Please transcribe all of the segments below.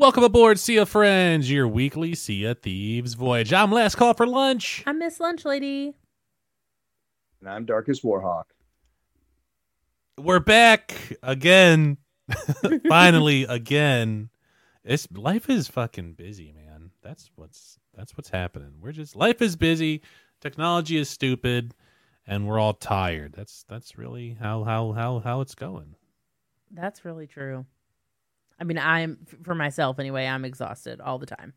Welcome aboard, Sea of Friends, your weekly Sea of Thieves voyage. I'm Last Call for Lunch. I'm miss lunch lady. And I'm Darkest Warhawk. We're back again. Finally, again. It's life is fucking busy, man. That's what's that's what's happening. We're just life is busy, technology is stupid, and we're all tired. That's that's really how how how how it's going. That's really true. I mean, I'm for myself anyway. I'm exhausted all the time.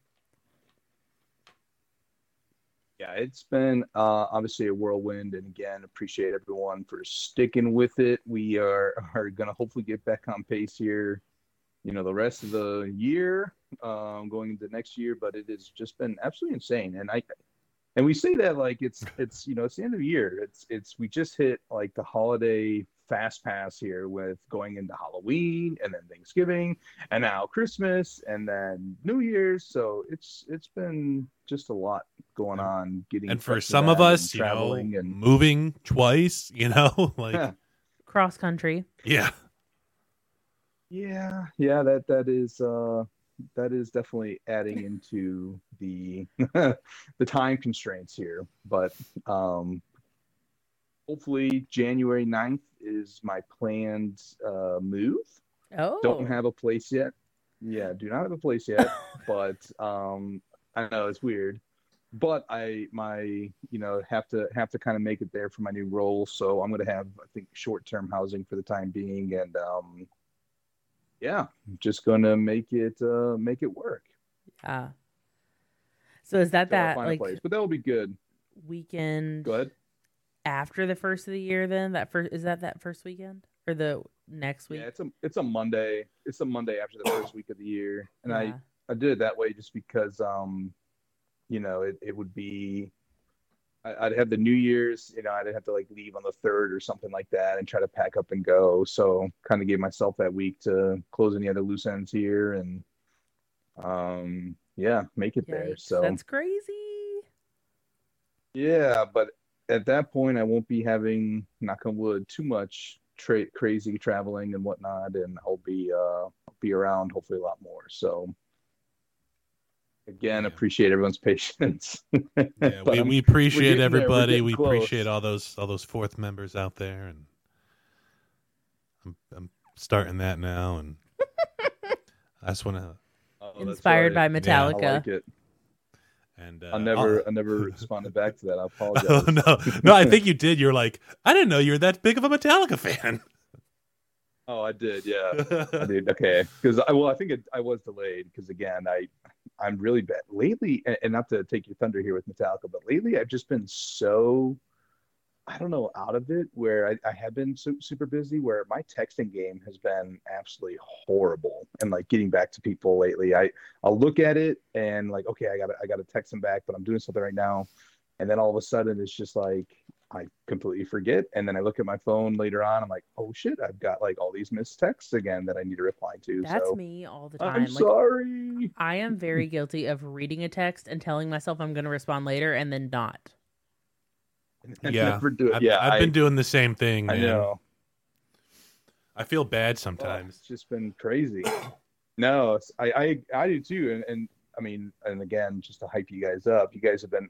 Yeah, it's been uh, obviously a whirlwind, and again, appreciate everyone for sticking with it. We are are going to hopefully get back on pace here, you know, the rest of the year, um, going into next year. But it has just been absolutely insane, and I and we say that like it's it's you know it's the end of the year. It's it's we just hit like the holiday fast pass here with going into Halloween and then Thanksgiving and now Christmas and then New Year's. So it's it's been just a lot going on. Getting And for some of that and us, you know, traveling and moving twice, you know, like Yeah. Cross country. yeah. yeah, yeah, that that is uh that is definitely adding into the the time constraints here. But um hopefully January 9th is my planned uh move. Oh, don't have a place yet. Yeah, do not have a place yet, but um I know it's weird. But I my you know have to have to kind of make it there for my new role, so I'm going to have I think short-term housing for the time being and um yeah, I'm just going to make it uh make it work. Yeah. So is that So that like place, but that will be good. weekend Go ahead. After the first of the year? Then that first is that that first weekend or the next week? Yeah, it's a it's a Monday. It's a Monday after the first week of the year, and I Yeah. I did it that way just because um, you know, it, it would be I- I'd have the New Year's, you know, I'd have to like leave on the third or something like that and try to pack up and go. So kind of gave myself that week to close any other loose ends here and um yeah, make it there. So that's crazy. yeah, but at that point I won't be having knock on wood too much tra- crazy traveling and whatnot and I'll be uh be around hopefully a lot more. So again, Yeah. appreciate everyone's patience. Yeah, we, we appreciate getting there, we're everybody. We close. appreciate all those all those fourth members out there, and I'm I'm starting that now, and I just want to Oh, Inspired right. by I Metallica. like it. And uh, I never, I'll- I never responded back to that. I apologize. Oh no, no! I think you did. You're like, I didn't know you were that big of a Metallica fan. Oh, I did. Yeah, I did. Okay, because I well, I think it, I was delayed because again, I, I'm really bad lately, and, and not to take your thunder here with Metallica, but lately I've just been so, I don't know, out of it. Where I, I have been su- super busy. Where my texting game has been absolutely horrible, and like getting back to people lately, I I'll look at it and like, okay, I got to I got to text them back, but I'm doing something right now, and then all of a sudden it's just like I completely forget. And then I look at my phone later on. I'm like, oh shit, I've got like all these missed texts again that I need to reply to. That's so me all the time. I'm Like, sorry. I am very guilty of reading a text and telling myself I'm going to respond later and then not. Yeah, never do it. I've, yeah, I've I, been doing the same thing. I know. I feel bad Oh, sometimes. it's just been crazy. No, I, I I do too, and and I mean, and again, just to hype you guys up, you guys have been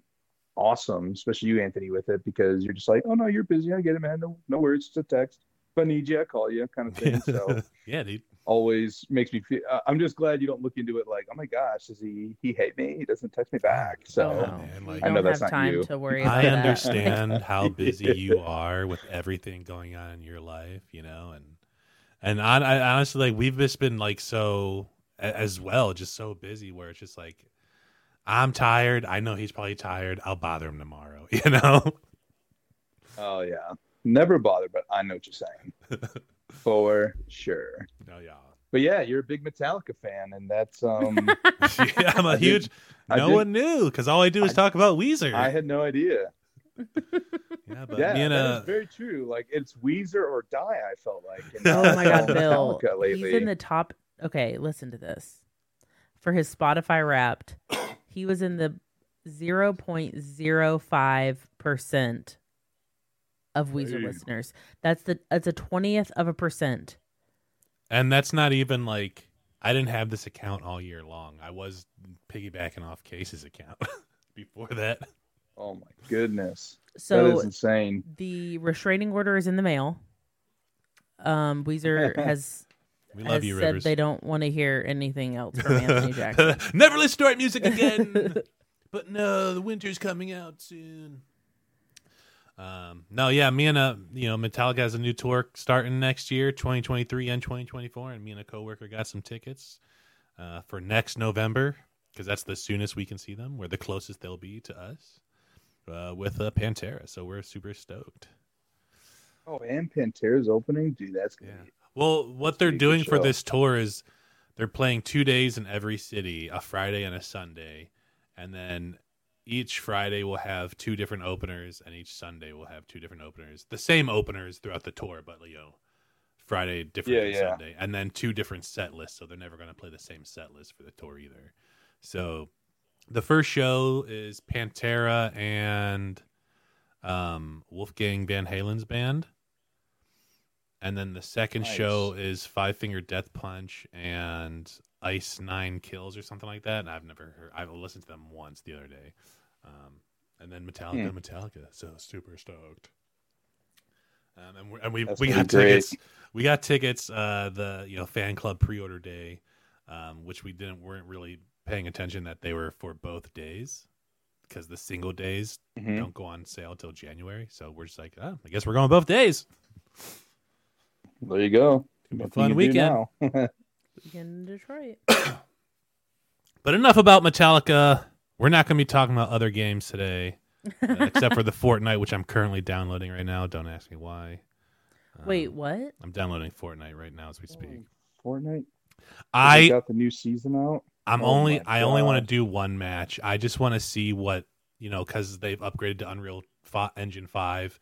awesome, especially you, Anthony, with it because you're just like, oh no, you're busy. I get it, man. No, no worries. It's a text. If I need you, I call you, kind of thing. So yeah, dude. Always makes me feel. Uh, I'm just glad you don't look into it like, oh my gosh, does he he hate me? He doesn't text me back. So Oh, man, like- I know that's have not time you. to worry about I that. understand how busy you are with everything going on in your life, you know, and and I, I honestly like we've just been like so as well, just so busy where it's just like I'm tired. I know he's probably tired. I'll bother him tomorrow, you know. oh yeah, never bother, but I know what you're saying for sure. Oh yeah, But yeah, you're a big Metallica fan, and that's um. yeah I'm a I huge. I no did- one knew because all I do is I- talk about Weezer. I had no idea. yeah, but yeah, me and uh, very true. Like it's Weezer or die. I felt like. in Oh my god, Metallica Bill. lately. He's in the top Okay, listen to this. For his Spotify wrapped, he was in the 0.05% of Weezer Hey. listeners. That's the that's a 20th of a percent. and that's not even like I didn't have this account all year long. I was piggybacking off Case's account before that. Oh my goodness, that So is insane. the restraining order is in the mail. Um Weezer has We love has you, said Rivers. they don't want to hear anything else from Anthony Jackson. Never listen to our music again. but no, the winter's coming out soon. Um, no, yeah, me and uh, you know, Metallica has a new tour starting next year, 2023 and 2024, and me and a coworker got some tickets uh, for next November because that's the soonest we can see them. We're the closest they'll be to us uh, with uh, Pantera, so we're super stoked. Oh, and Pantera's opening, dude. That's gonna Yeah. be Well, what they're doing for this tour is they're playing two days in every city, a Friday and a Sunday, and then each Friday will have two different openers, and each Sunday will have two different openers. The same openers throughout the tour, but you know, Friday different Yeah, than yeah. Sunday, and then two different set lists. So they're never going to play the same set list for the tour either. So the first show is Pantera and um, Wolfgang Van Halen's band. And then the second Nice. show is Five Finger Death Punch and Ice Nine Kills or something like that. And I've never heard. I've listened to them once the other day. Um, and then Metallica, Hmm. Metallica. So super stoked. Um, and, we're, and we That's we got great. tickets. We got tickets. Uh, the you know fan club pre order day, um, which we didn't weren't really paying attention that they were for both days because the single days Mhm. don't go on sale till January. So we're just like, oh, I guess we're going both days. There you go. It's gonna be a fun do weekend. now? in Detroit. But enough about Metallica. We're not going to be talking about other games today, uh, except for the Fortnite, which I'm currently downloading right now. Don't ask me why. Um, Wait, what? I'm downloading Fortnite right now as we speak. Fortnite. They I got the new season out. I'm Oh only my I only want to do one match. I just want to see what you know because they've upgraded to Unreal fi- Engine five,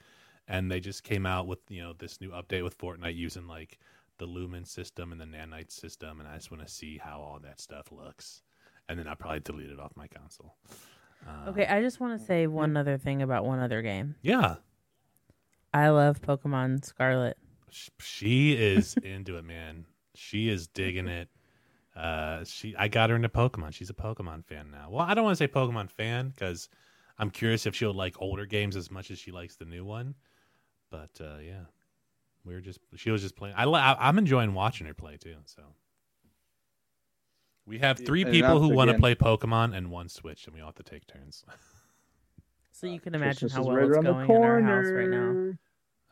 and they just came out with you know this new update with Fortnite using like the Lumen system and the Nanite system, and I just want to see how all that stuff looks, and then I'll probably delete it off my console. Um, Okay, I just want to say one other thing about one other game. Yeah, I love Pokemon Scarlet. she is into it, man. She is digging it. Uh, she I got her into Pokemon. She's a Pokemon fan now. Well, I don't want to say Pokemon fan because I'm curious if she'll like older games as much as she likes the new one. But uh, yeah, we were just she was just playing. I, li- I I'm enjoying watching her play too. So we have three And people who want to play Pokemon and one Switch, and we all have to take turns. So you can imagine Christmas how is well right it's around the going in our house right now. corner.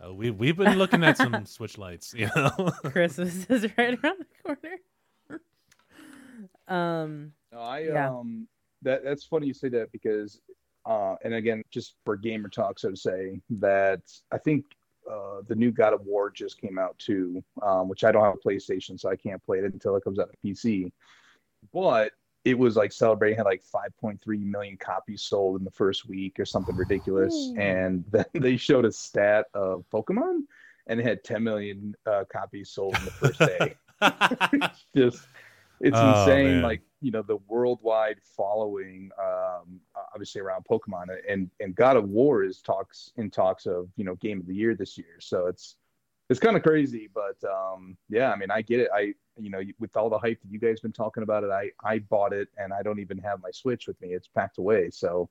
Uh, we we've been looking at some Switch lights, you know. Christmas is right around the corner. um, No, I Yeah. um that that's funny you say that because uh and again just for gamer talk so to say that I think uh the new God of War just came out too, um, which I don't have a PlayStation so I can't play it until it comes out on PC. But it was like celebrating had like 5.3 million copies sold in the first week or something ridiculous and then they showed a stat of Pokemon and it had 10 million uh, copies sold in the first day it's just it's Oh, insane man. like you know the worldwide following um obviously around pokemon and and god of war is talks in talks of you know game of the year this year so it's it's kind of crazy, but um, yeah, I mean, I get it. I, you know, with all the hype that you guys been talking about it, I, I bought it and I don't even have my Switch with me. It's packed away. So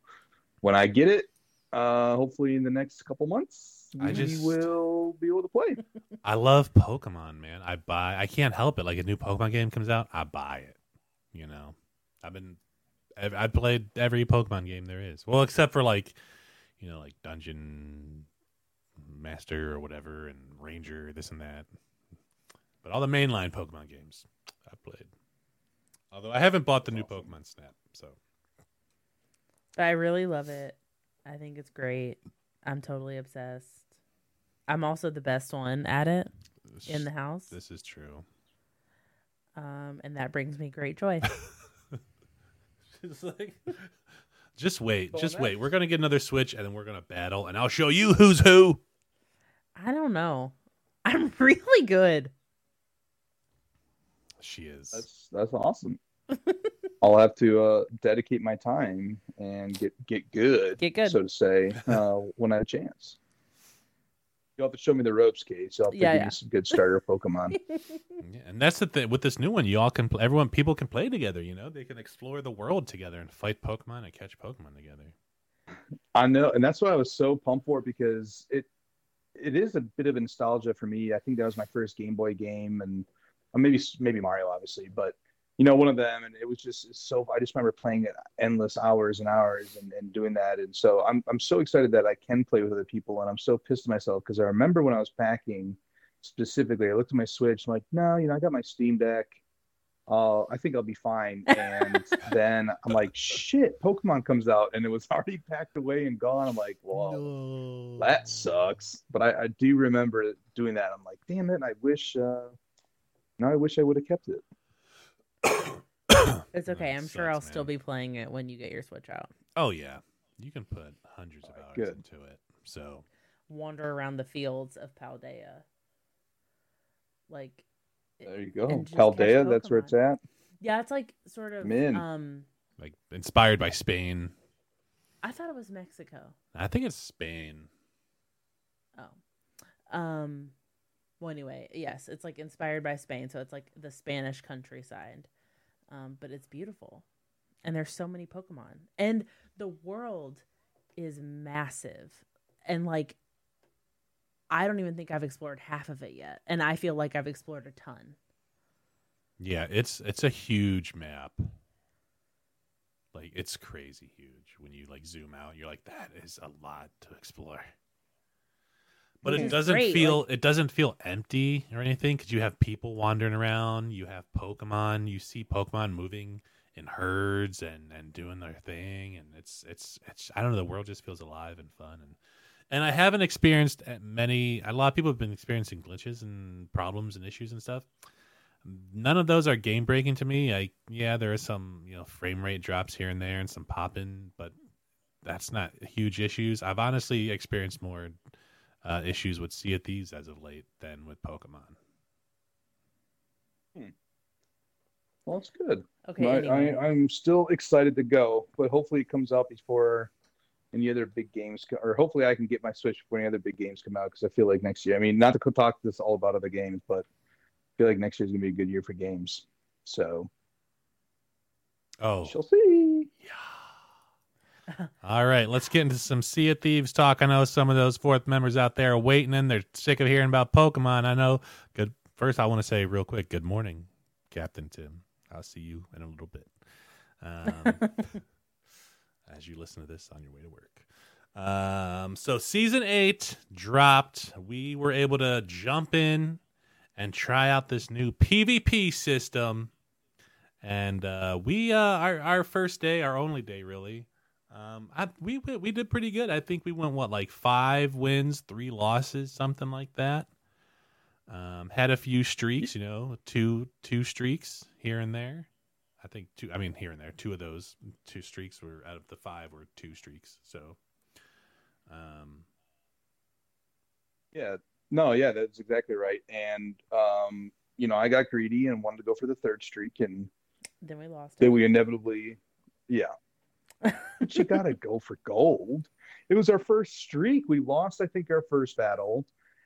when I get it, uh, hopefully in the next couple months, I just- will be able to play. I love Pokemon, man. I buy. I can't help it. Like a new Pokemon game comes out, I buy it. You know, I've been. I've, I've played every Pokemon game there is. Well, except for like, you know, like Dungeon Master or whatever, and Ranger, this and that. But all the mainline Pokemon games I've played. Although I haven't bought the new Pokemon Snap, so But I really love it. I think it's great. I'm totally obsessed. I'm also the best one at it this, in the house. this is true. Um, and that brings me great joy. It's like, just wait, Well, just wait. nice. We're gonna get another Switch, and then we're gonna battle, and I'll show you who's who. I don't know. I'm really good. She is. That's that's awesome. I'll have to uh, dedicate my time and get get good, Get good. so to say, uh, when I have a chance. You'll have to show me the ropes, Kate. So I'll have to Yeah, give yeah. me some good starter Pokemon. Yeah, and that's the thing with this new one. You all can, pl- everyone, people can play together. You know, they can explore the world together and fight Pokemon and catch Pokemon together. I know, and that's why I was so pumped for it because it it is a bit of a nostalgia for me. I think that was my first Game Boy game, and maybe maybe Mario, obviously, but you know, one of them, and it was just so. I just remember playing it endless hours and hours and, and doing that, and so I'm I'm so excited that I can play with other people, and I'm so pissed at myself because I remember when I was packing specifically, I looked at my Switch, I'm like, no, you know, I got my Steam Deck. Uh, I think I'll be fine. And then I'm like, shit, Pokemon comes out and it was already packed away and gone. I'm like, well, that sucks. But I, I do remember doing that. I'm like, damn it. I wish, uh, now I wish I would have kept it. It's okay. I'm sure I'll sucks, still be playing it when you get your Switch out. Oh yeah, you can put hundreds of hours Good. into it. So Wander around the fields of Paldea. Like There you go. Paldea, that's where it's at. Yeah, it's like sort of Min. um like inspired by Spain. I thought it was Mexico. I think it's Spain. Oh. Um well anyway, yes, it's like inspired by Spain, so it's like the Spanish countryside. Um, but it's beautiful. And there's so many Pokemon. And the world is massive. And like I don't even think I've explored half of it yet. And I feel like I've explored a ton. Yeah, it's it's a huge map. Like it's crazy huge when you like zoom out. You're like that is a lot to explore. But it doesn't great, feel like- it doesn't feel empty or anything because you have people wandering around. You have Pokemon. You see Pokemon moving in herds and and doing their thing, and it's it's it's I don't know. The world just feels alive and fun and. And I haven't experienced eh, many. A lot of people have been experiencing glitches and problems and issues and stuff none of those are game breaking to me. I yeah, there are some you know frame rate drops here and there and some popping, but that's not huge issues. I've honestly experienced more uh, issues with Sea of Thieves as of late than with Pokemon. Well, it's good. Okay. I, anyway. I, I'm still excited to go, but hopefully it comes out before any other big games, co- or hopefully I can get my Switch before any other big games come out because I feel like next year. I mean, not to talk this all about other games, but I feel like next year is gonna be a good year for games. So Oh, she'll see. All right. Let's get into some Sea of Thieves talk. I know some of those fourth members out there are waiting and they're sick of hearing about Pokemon. I know. Good. First, I want to say real quick, good morning, Captain Tim. I'll see you in a little bit. Um, as you listen to this on your way to work. Um, so season eight dropped. We were able to jump in and try out this new PvP system. And uh, we uh, our our first day, our only day really. Um, I, we we we did pretty good. I think we went what like five wins, three losses, something like that. Um, had a few streaks, you know, two two streaks here and there. I think two. I mean, here and there, two of those two streaks were out of the five were two streaks. So, um, Yeah, no, yeah, that's exactly right. And um, you know, I got greedy and wanted to go for the third streak, and then we lost then it. we inevitably, yeah. but you gotta go for gold. It was our first streak. We lost, I think, our first battle,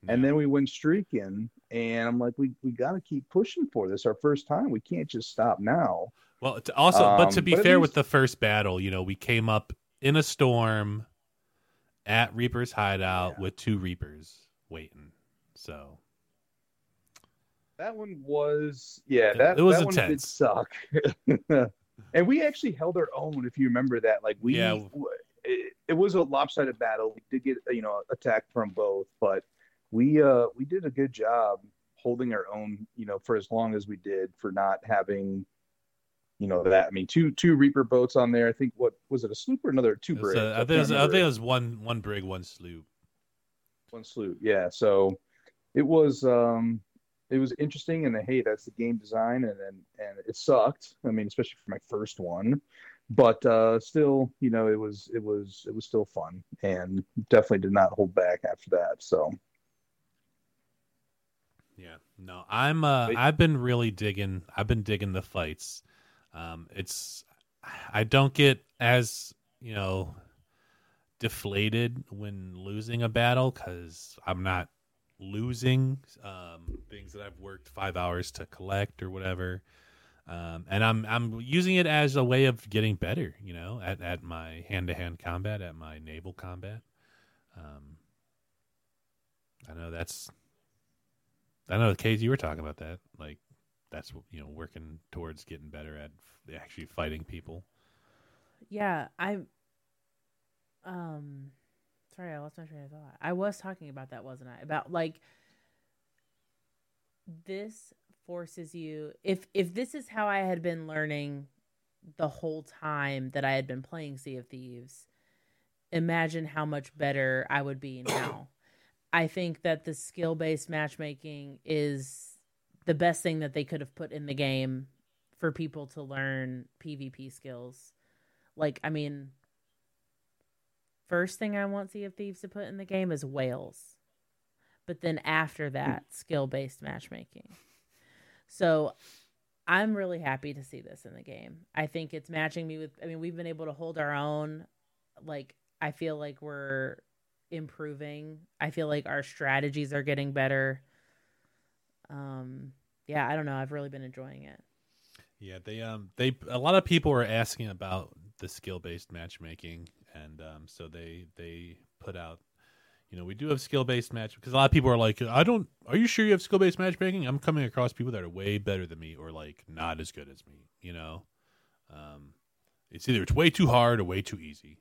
And then we went streaking, and I'm like, we we got to keep pushing for this. Our first time, we can't just stop now. Well, to also, but to Um, be but fair, least- with the first battle, you know, we came up in a storm at Reaper's hideout with two Reapers waiting. So That one was yeah, that it was that one did intense. suck. and we actually held our own, if you remember that. Like we, Yeah. it, it was a lopsided battle. We did get you know attacked from both, but we uh we did a good job holding our own. You know, for as long as we did, for not having. You know that I mean, two two Reaper boats on there. I think what was it a sloop or another two brigs? I think it was, I think it was one one brig, one sloop. one sloop yeah so it was um it was interesting and hey that's the game design and and, and it sucked i mean especially for my first one but uh still you know it was it was it was still fun and definitely did not hold back after that so Yeah. No, I'm uh Wait. I've been really digging I've been digging the fights. Um it's I don't get as, you know, deflated when losing a battle cuz I'm not losing um things that I've worked 5 hours to collect or whatever. Um and I'm I'm using it as a way of getting better, you know, at at my hand-to-hand combat, at my naval combat. Um I know that's I know, Kate, you were talking about that. Like, that's you know, working towards getting better at actually fighting people. Yeah, I um sorry, I lost my train of thought. I was talking about that, wasn't I? About like this forces you if if this is how I had been learning the whole time that I had been playing Sea of Thieves, imagine how much better I would be now. I think that the skill based matchmaking is the best thing that they could have put in the game for people to learn PvP skills. Like, I mean, first thing I want Sea of Thieves to put in the game is whales. But then after that, skill based matchmaking. So I'm really happy to see this in the game. I think it's matching me with, I mean, we've been able to hold our own. Like, I feel like we're improving. I feel like our strategies are getting better. Um, yeah, I don't know. I've really been enjoying it. Yeah, they um they a lot of people were asking about the skill based matchmaking, and um so they they put out, you know, we do have skill based match because a lot of people are like, I don't. Are you sure you have skill based matchmaking? I'm coming across people that are way better than me or like not as good as me. You know, um, it's either it's way too hard or way too easy.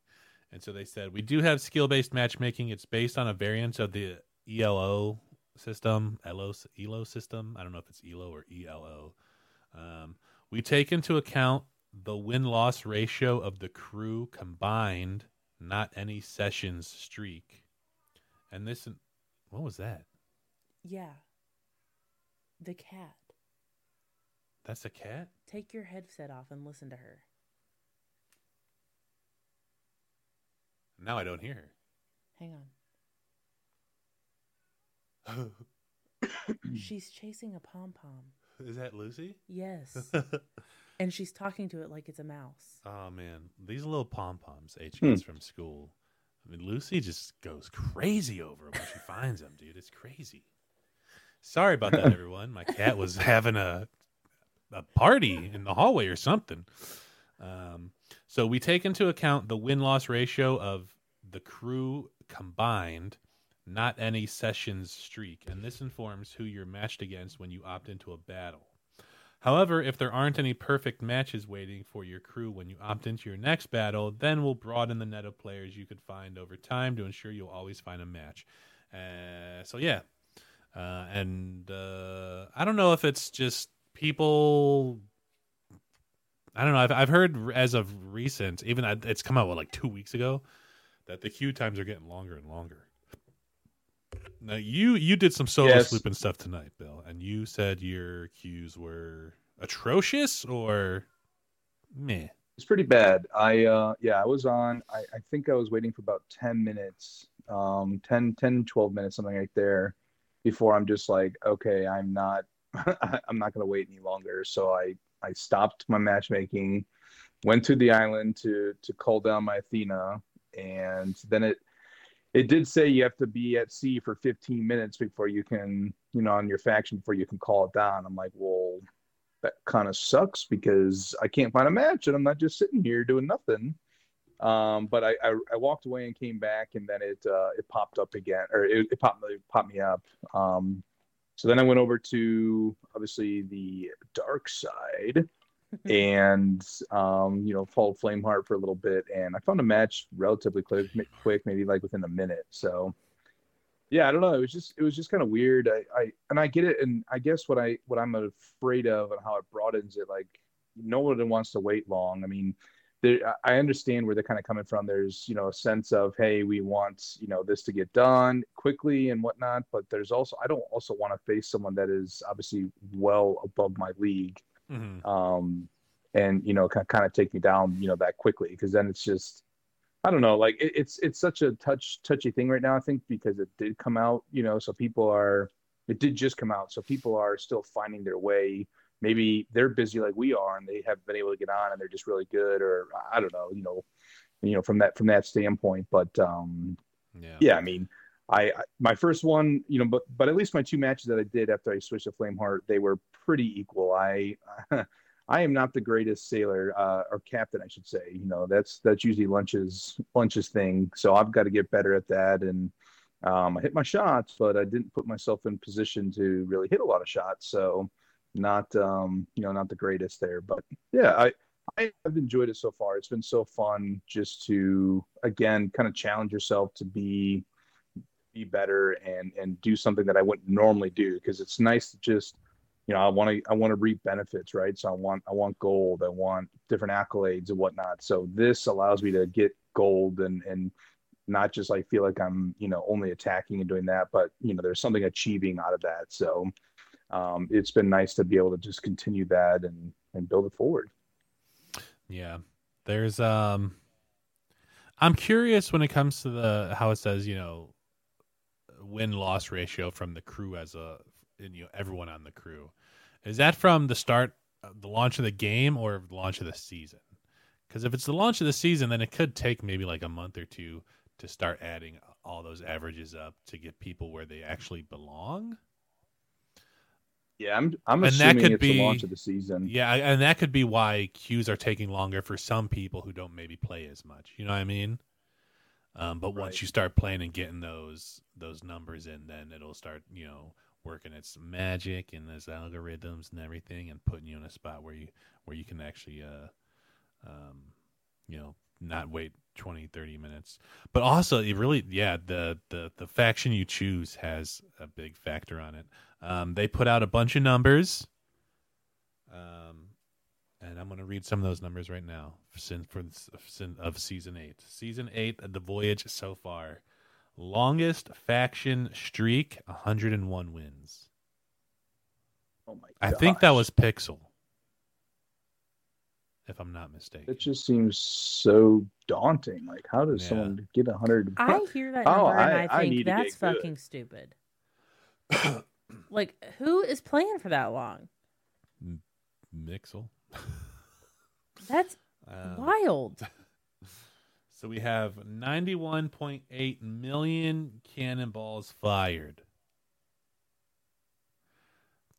And so they said we do have skill based matchmaking. It's based on a variant of the ELO system, ELO ELO system. I don't know if it's ELO or ELO. Um, we take into account the win loss ratio of the crew combined, not any sessions streak. And this, what was that? Yeah. The cat. That's a cat. Take your headset off and listen to her. Now I don't hear her. Hang on. She's chasing a pom pom. Is that Lucy? Yes. and she's talking to it like it's a mouse. Oh man, these little pom poms H Hmm. from school. I mean, Lucy just goes crazy over 'em when she finds them, dude. It's crazy. Sorry about that, everyone. My cat was having a a party in the hallway or something. Um, so we take into account the win loss ratio of the crew combined, not any sessions streak, and this informs who you're matched against when you opt into a battle. However, if there aren't any perfect matches waiting for your crew when you opt into your next battle, then we'll broaden the net of players you could find over time to ensure you'll always find a match. Uh, so yeah, uh, and uh, I don't know if it's just people. I don't know. I've I've heard as of recent, even it's come out what, like two weeks ago, that the queue times are getting longer and longer. Now you you did some solo Yes. stuff tonight, Bill, and you said your cues were atrocious or meh. It's pretty bad. I uh yeah, I was on I, I think I was waiting for about 10 minutes, um 10 10 12 minutes something like there before I'm just like, okay, I'm not I'm not going to wait any longer. So I I stopped my matchmaking, went to the island to to call down my Athena and then it it did say you have to be at sea for 15 minutes before you can, you know, on your faction before you can call it down. I'm like, well, that kind of sucks because I can't find a match and I'm not just sitting here doing nothing. Um, but I, I, I, walked away and came back and then it, uh, it popped up again or it, it popped, it popped me up. Um, so then I went over to obviously the dark side and um, you know followed Flameheart for a little bit, and I found a match relatively quick, quick, maybe like within a minute. So yeah, I don't know. It was just it was just kind of weird. I, I and I get it, and I guess what I what I'm afraid of and how it broadens it, like no one wants to wait long. I mean. There, I understand where they're kind of coming from. There's, you know, a sense of, hey, we want, you know, this to get done quickly and whatnot. But there's also, I don't also want to face someone that is obviously well above my league mm-hmm. um, and you know, kind of take me down, you know, that quickly because then it's just, I don't know, like it, it's it's such a touch touchy thing right now. I think because it did come out, you know, so people are, it did just come out, so people are still finding their way. Maybe they're busy like we are, and they haven't been able to get on, and they're just really good, or I don't know, you know, you know, from that from that standpoint. But um, yeah, yeah, I mean. I, my first one, you know, but but at least my two matches that I did after I switched to Flameheart, they were pretty equal. I I am not the greatest sailor uh, or captain, I should say. You know, that's that's usually lunches lunches thing. So I've got to get better at that. And um, I hit my shots, but I didn't put myself in position to really hit a lot of shots. So not um, you know not the greatest there. But yeah, I I've enjoyed it so far. It's been so fun just to again kind of challenge yourself to be be better and and do something that I wouldn't normally do because it's nice to just you know I want to I want to reap benefits right? So I want I want gold I want different accolades and whatnot. So this allows me to get gold and and not just like feel like I'm you know only attacking and doing that but you know there's something achieving out of that. So um, it's been nice to be able to just continue that and and build it forward. Yeah. There's um I'm curious when it comes to the how it says you know win loss ratio from the crew as a you know everyone on the crew. Is that from the start, uh, the launch of the game, or the launch of the season? Because if it's the launch of the season, then it could take maybe like a month or two to start adding all those averages up to get people where they actually belong. Yeah, I'm I'm and assuming that could it's be, the launch of the season. Yeah, and that could be why queues are taking longer for some people who don't maybe play as much. You know what I mean? Um, but right. once you start playing and getting those those numbers in, then it'll start you know working its magic and its algorithms and everything, and putting you in a spot where you where you can actually uh, um, you know not wait 20 30 minutes. But also it really yeah the the the faction you choose has a big factor on it. Um, they put out a bunch of numbers. Um, and I'm going to read some of those numbers right now since for of season eight. Season eight, the voyage so far, longest faction streak, 101 wins. Oh my! God. I think that was Pixel, if I'm not mistaken. It just seems so daunting. Like, how does yeah. someone get 100? I hear that oh, number oh, and I, I think I that's fucking stupid. like, who is playing for that long? Mixel. That's um, wild. So we have 91.8 million cannonballs fired.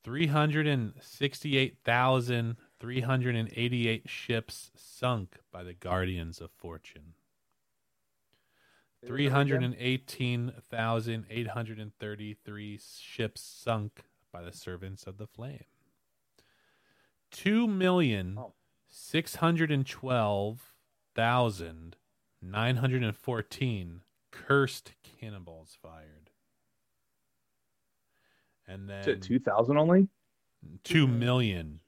368,388 ships sunk by the Guardians of Fortune. 318,833 ships sunk by the Servants of the Flame two million six hundred and twelve thousand nine hundred and fourteen cursed cannonballs fired. And then two thousand only? Two million.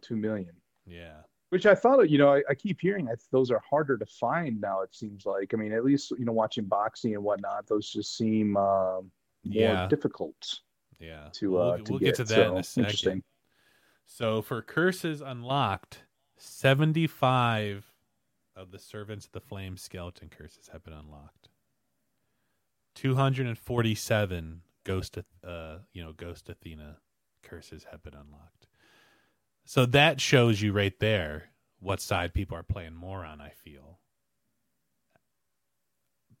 Two million. Yeah. Which I thought, you know, I, I keep hearing that those are harder to find now. It seems like. I mean, at least you know, watching boxing and whatnot, those just seem uh, more yeah. difficult. Yeah. To uh, we'll, to we'll get. get. to that so, in a second. So for curses unlocked, 75 of the servants of the flame skeleton curses have been unlocked. 247 ghost uh you know ghost Athena curses have been unlocked. So that shows you right there what side people are playing more on, I feel.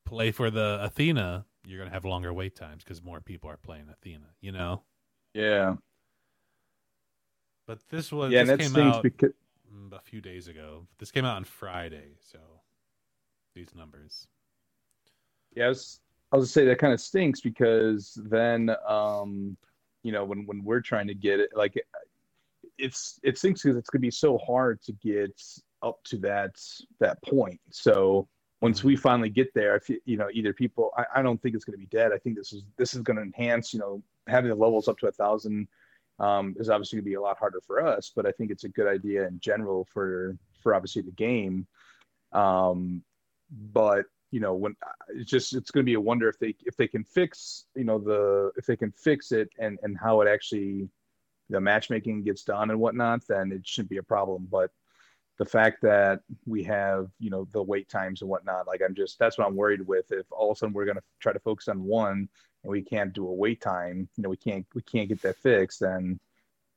play for the Athena, you're gonna have longer wait times because more people are playing Athena. You know. Yeah. But this was Yeah, this that came out because mm, a few days ago. This came out on Friday, so these numbers. Yeah, I was, I was say that kind of stinks because then, um, you know, when when we're trying to get it, like, it's it stinks because it's gonna be so hard to get up to that that point. So once we finally get there, if you, you know, either people, I, I don't think it's gonna be dead. I think this is this is gonna enhance, you know, having the levels up to a thousand. Um, is obviously going to be a lot harder for us, but I think it's a good idea in general for for obviously the game. Um, but you know when it's just it's going to be a wonder if they if they can fix you know the if they can fix it and and how it actually the matchmaking gets done and whatnot then it shouldn't be a problem but the fact that we have you know the wait times and whatnot like i'm just that's what i'm worried with if all of a sudden we're going to try to focus on one and we can't do a wait time you know we can't we can't get that fixed then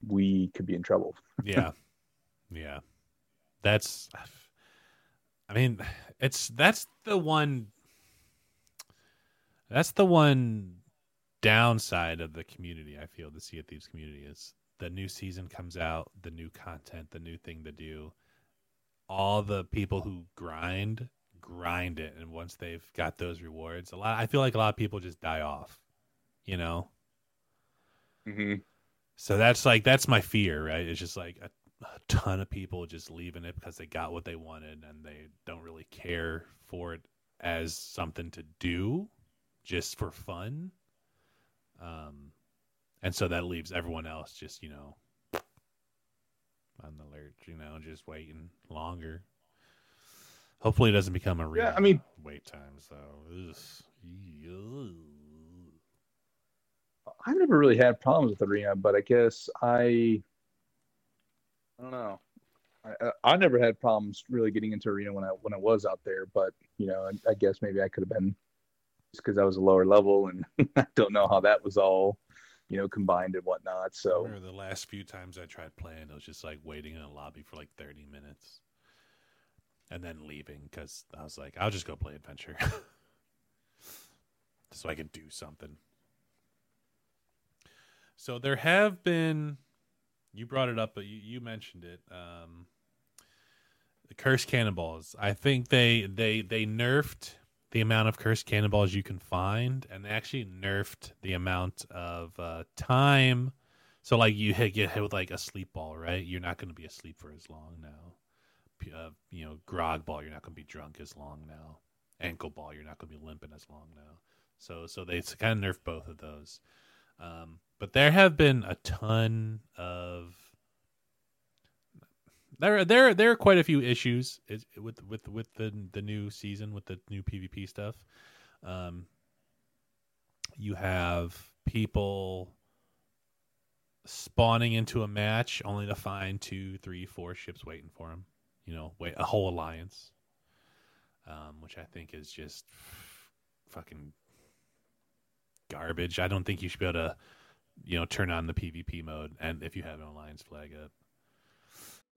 we could be in trouble Yeah, yeah. That's. I mean, it's that's the one. That's the one downside of the community. I feel the Sea of Thieves community is the new season comes out, the new content, the new thing to do. All the people who grind grind it, and once they've got those rewards, a lot. I feel like a lot of people just die off. You know. mm-hmm. So that's like that's my fear, right? It's just like a, a ton of people just leaving it because they got what they wanted and they don't really care for it as something to do, just for fun. Um, and so that leaves everyone else just you know on the alert, you know, just waiting longer. Hopefully, it doesn't become a real Yeah, I mean- wait time. So, I've never really had problems with Arena, but I guess I, I don't know. I, I I never had problems really getting into Arena when I when I was out there, but you know, I, I guess maybe I could have been just because I was a lower level, and I don't know how that was all, you know, combined and whatnot. So the last few times I tried playing, it was just like waiting in a lobby for like 30 minutes and then leaving because I was like, I'll just go play adventure. so I can do something. So there have been, you brought it up, but you, you mentioned it. Um, the cursed cannonballs. I think they they they nerfed the amount of cursed cannonballs you can find, and they actually nerfed the amount of uh, time. So like you hit get hit with like a sleep ball, right? You're not going to be asleep for as long now. Uh, you know, grog ball, you're not going to be drunk as long now. Ankle ball, you're not going to be limping as long now. So so they kind of nerfed both of those. Um, but there have been a ton of there there there are quite a few issues with with with the the new season with the new PvP stuff. Um, you have people spawning into a match only to find two, three, four ships waiting for them. You know, wait a whole alliance, um, which I think is just fucking garbage. I don't think you should be able to, you know, turn on the PvP mode and if you have an alliance flag up.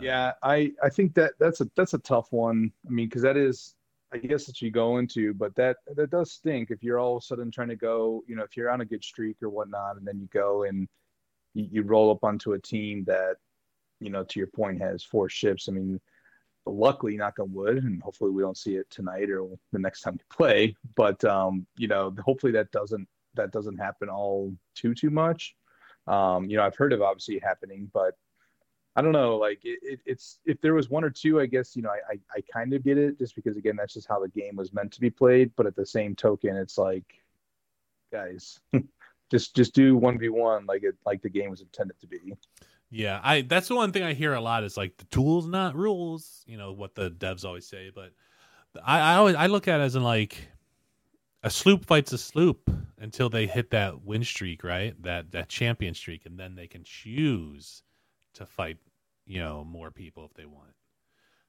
Yeah, I I think that that's a that's a tough one. I mean, because that is I guess that you go into, but that that does stink if you're all of a sudden trying to go. You know, if you're on a good streak or whatnot, and then you go and you, you roll up onto a team that, you know, to your point, has four ships. I mean, luckily, knock on wood, and hopefully we don't see it tonight or the next time we play. But um, you know, hopefully that doesn't that doesn't happen all too too much. Um, you know, I've heard of obviously happening, but I don't know. Like it, it, it's if there was one or two, I guess you know I, I I kind of get it just because again that's just how the game was meant to be played. But at the same token, it's like, guys, just just do one v one like it like the game was intended to be. Yeah, I that's the one thing I hear a lot is like the tools not rules. You know what the devs always say, but I, I always I look at it as in like a sloop fights a sloop until they hit that win streak, right? That that champion streak, and then they can choose to fight, you know, more people if they want.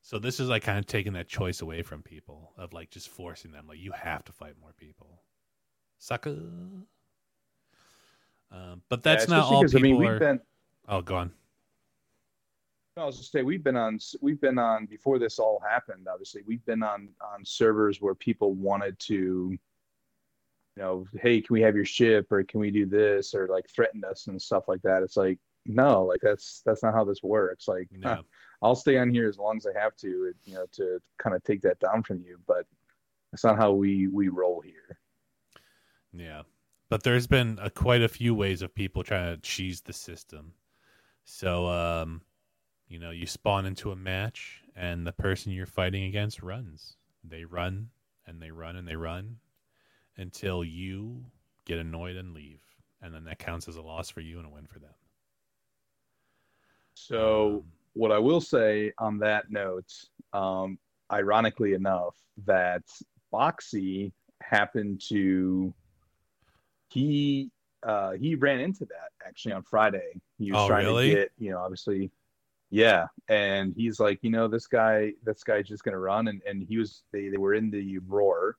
So this is like kind of taking that choice away from people of like just forcing them, like you have to fight more people, sucker. Um, but that's Yeah, not all people I mean, we've been Oh, go on. No, I was just say we've been on we've been on before this all happened. Obviously, we've been on on servers where people wanted to, you know, hey, can we have your ship or can we do this or like threatened us and stuff like that. It's like no, like that's that's not how this works. Like No. I'll stay on here as long as I have to, you know, to kind of take that down from you, but that's not how we we roll here. Yeah, but there's been a, quite a few ways of people trying to cheese the system. So, um, you know, you spawn into a match, and the person you're fighting against runs. They run and they run and they run until you get annoyed and leave, and then that counts as a loss for you and a win for them. So what I will say on that note, um, ironically enough, that Boxy happened to he uh, he ran into that actually on Friday. He was Oh, trying really? to get you know obviously yeah, and he's like you know this guy this guy's just gonna run and and he was they they were in the roar.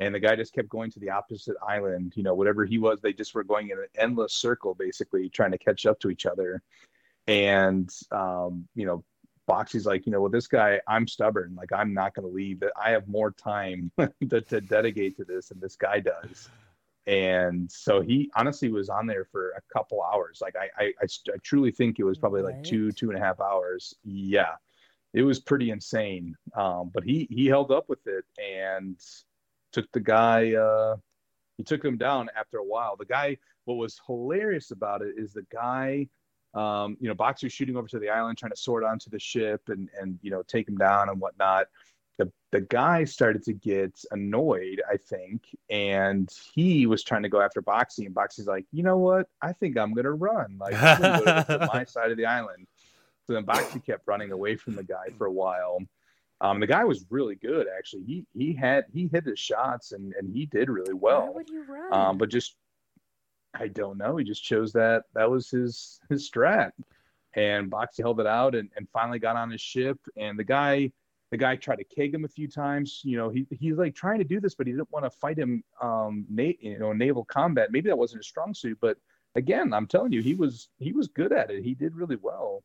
And the guy just kept going to the opposite island, you know, whatever he was, they just were going in an endless circle, basically trying to catch up to each other and um, you know Boxy's like, you know, well, this guy, I'm stubborn. Like, I'm not going to leave. I have more time to, to dedicate to this than this guy does. And so he honestly was on there for a couple hours. Like, I, I, I, I truly think it was probably like two, two and a half hours. Yeah, it was pretty insane. Um, but he, he held up with it and took the guy, uh, he took him down after a while. The guy, what was hilarious about it is the guy um, you know, Boxer's shooting over to the island, trying to sort onto the ship and and you know take him down and whatnot. The the guy started to get annoyed, I think, and he was trying to go after Boxy, and Boxy's like, you know what? I think I'm gonna run. Like I'm gonna go to my side of the island. So then Boxy kept running away from the guy for a while. Um, the guy was really good, actually. He he had he hit his shots and and he did really well. Why well. would you run? Um, but just I don't know. He just chose that. That was his his strat, and Boxy held it out and, and finally got on his ship. And the guy, the guy tried to keg him a few times. You know, he he's like trying to do this, but he didn't want to fight him. Um, na- you know, naval combat. Maybe that wasn't his strong suit, but again, I'm telling you, he was he was good at it. He did really well.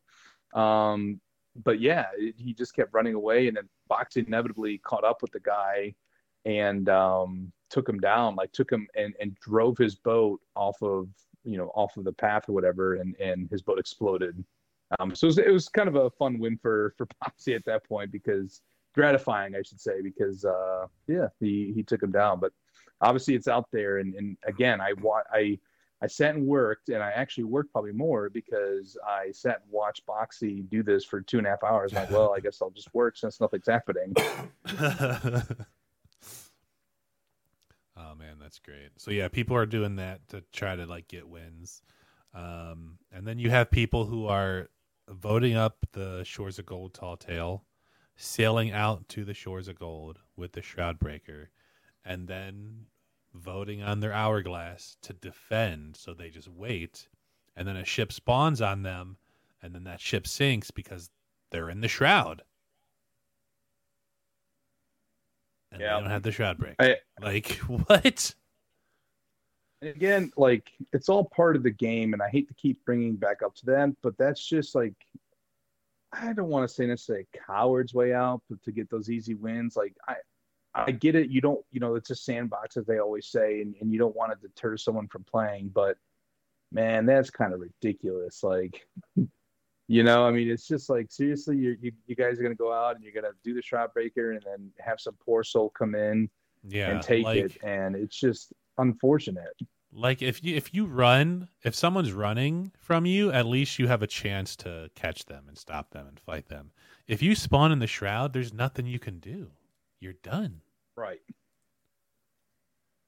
Um, but yeah, it, he just kept running away, and then Boxy inevitably caught up with the guy and um, took him down, like took him and, and drove his boat off of you know off of the path or whatever, and and his boat exploded. Um, so it was, it was kind of a fun win for for Boxy at that point because gratifying, I should say, because uh, yeah, he he took him down. But obviously, it's out there, and and again, I wa- I I sat and worked, and I actually worked probably more because I sat and watched Boxy do this for two and a half hours. I'm like, well, I guess I'll just work since nothing's happening. oh man, that's great. So yeah, people are doing that to try to like get wins. Um, and then you have people who are voting up the shores of gold tall tale, sailing out to the shores of gold with the shroud breaker, and then voting on their hourglass to defend. So they just wait, and then a ship spawns on them, and then that ship sinks because they're in the shroud. And Yeah. they don't have the shroud break. I, like what? Again, like it's all part of the game, and I hate to keep bringing back up to that, but that's just like I don't want to say necessarily a coward's way out, but to get those easy wins, like I I get it. You don't, you know, it's a sandbox as they always say, and, and you don't want to deter someone from playing, but man, that's kind of ridiculous. Like, you know, I mean, it's just like seriously, you you, you guys are gonna go out and you're gonna do the shroud breaker, and then have some poor soul come in Yeah, and take like, it, and it's just unfortunate. Like if you if you run, if someone's running from you, at least you have a chance to catch them and stop them and fight them. If you spawn in the shroud, there's nothing you can do. You're done. Right.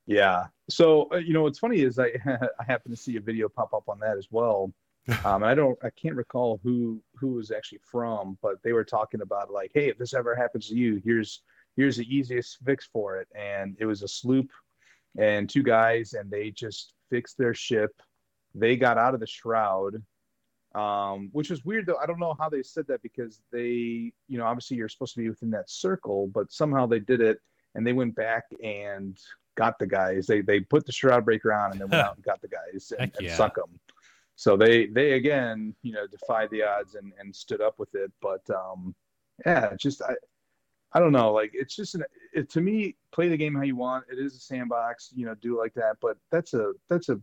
Yeah. So uh, you know what's funny is I I happen to see a video pop up on that as well. Um, and I don't I can't recall who who was actually from, but they were talking about like, hey, if this ever happens to you, here's here's the easiest fix for it. And it was a sloop and two guys, and they just fixed their ship. They got out of the shroud, um, which was weird though. I don't know how they said that because they, you know, obviously you're supposed to be within that circle, but somehow they did it, and they went back and got the guys. They they put the shroud breaker on and then went out and got the guys and, Heck and yeah. suck them. So they they again, you know, defied the odds and and stood up with it. But um, yeah, just I. I don't know. Like it's just an it, to me, play the game how you want. It is a sandbox, you know, do like that. But that's a that's a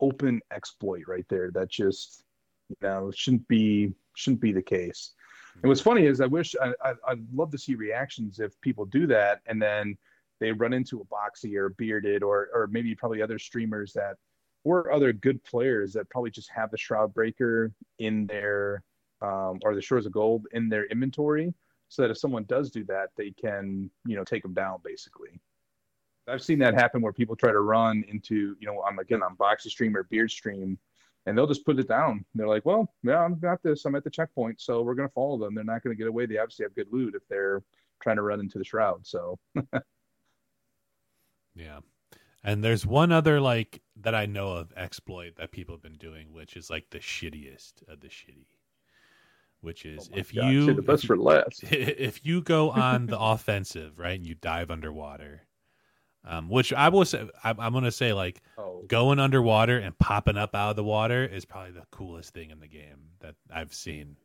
open exploit right there. That just you know shouldn't be shouldn't be the case. And what's funny is I wish I, I I'd love to see reactions if people do that and then they run into a boxy or bearded or or maybe probably other streamers that or other good players that probably just have the shroud breaker in their um, or the shores of gold in their inventory so that if someone does do that they can you know take them down basically. I've seen that happen where people try to run into you know i'm again on boxy stream or beard stream and they'll just put it down. They're like well yeah i'm got this i'm at the checkpoint so we're to follow them. They're not to get away. They obviously have good loot if they're trying to run into the shroud so. Yeah. And there's one other like that I know of exploit that people have been doing, which is like the shittiest of the shitty. Which is Oh if God, you the best if for last. if you go on the offensive, right, and you dive underwater, um, which I will say, I'm, I'm gonna say like oh going underwater and popping up out of the water is probably the coolest thing in the game that I've seen.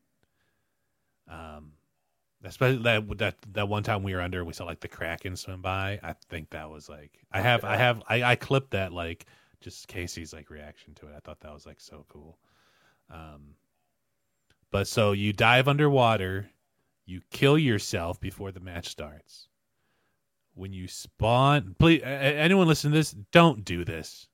Um, especially that that that one time we were under, we saw like the kraken swim by. I think that was like I have I have I, I clipped that like just Casey's like reaction to it. I thought that was like so cool. Um, but so you dive underwater, you kill yourself before the match starts. When you spawn, please, a- a- anyone listen to this, don't do this.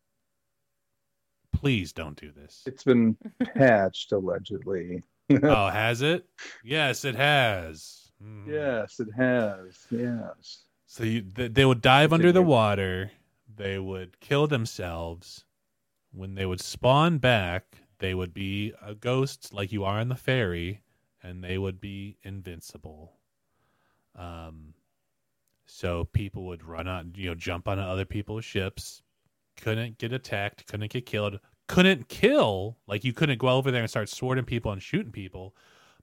Please don't do this. it's been patched allegedly oh, has it? Yes, it has. Mhm. yes it has yes So you, th- they would dive under the water. They would kill themselves. When they would spawn back, they would be a ghost like you are in the ferry, and they would be invincible. Um, so people would run on, you know, jump on other people's ships. Couldn't get attacked. Couldn't get killed. Couldn't kill. Like you couldn't go over there and start swording people and shooting people.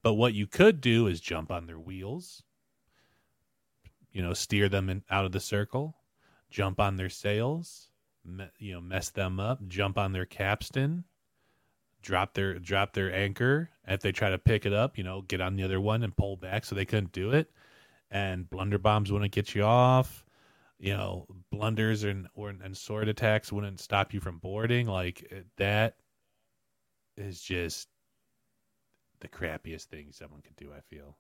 But what you could do is jump on their wheels, you know, steer them in, out of the circle, jump on their sails, me, you know, mess them up, jump on their capstan, drop their drop their anchor. If they try to pick it up, you know, get on the other one and pull back so they couldn't do it. And blunder bombs wouldn't get you off. You know, blunders and or and sword attacks wouldn't stop you from boarding. Like that is just the crappiest thing someone could do. I feel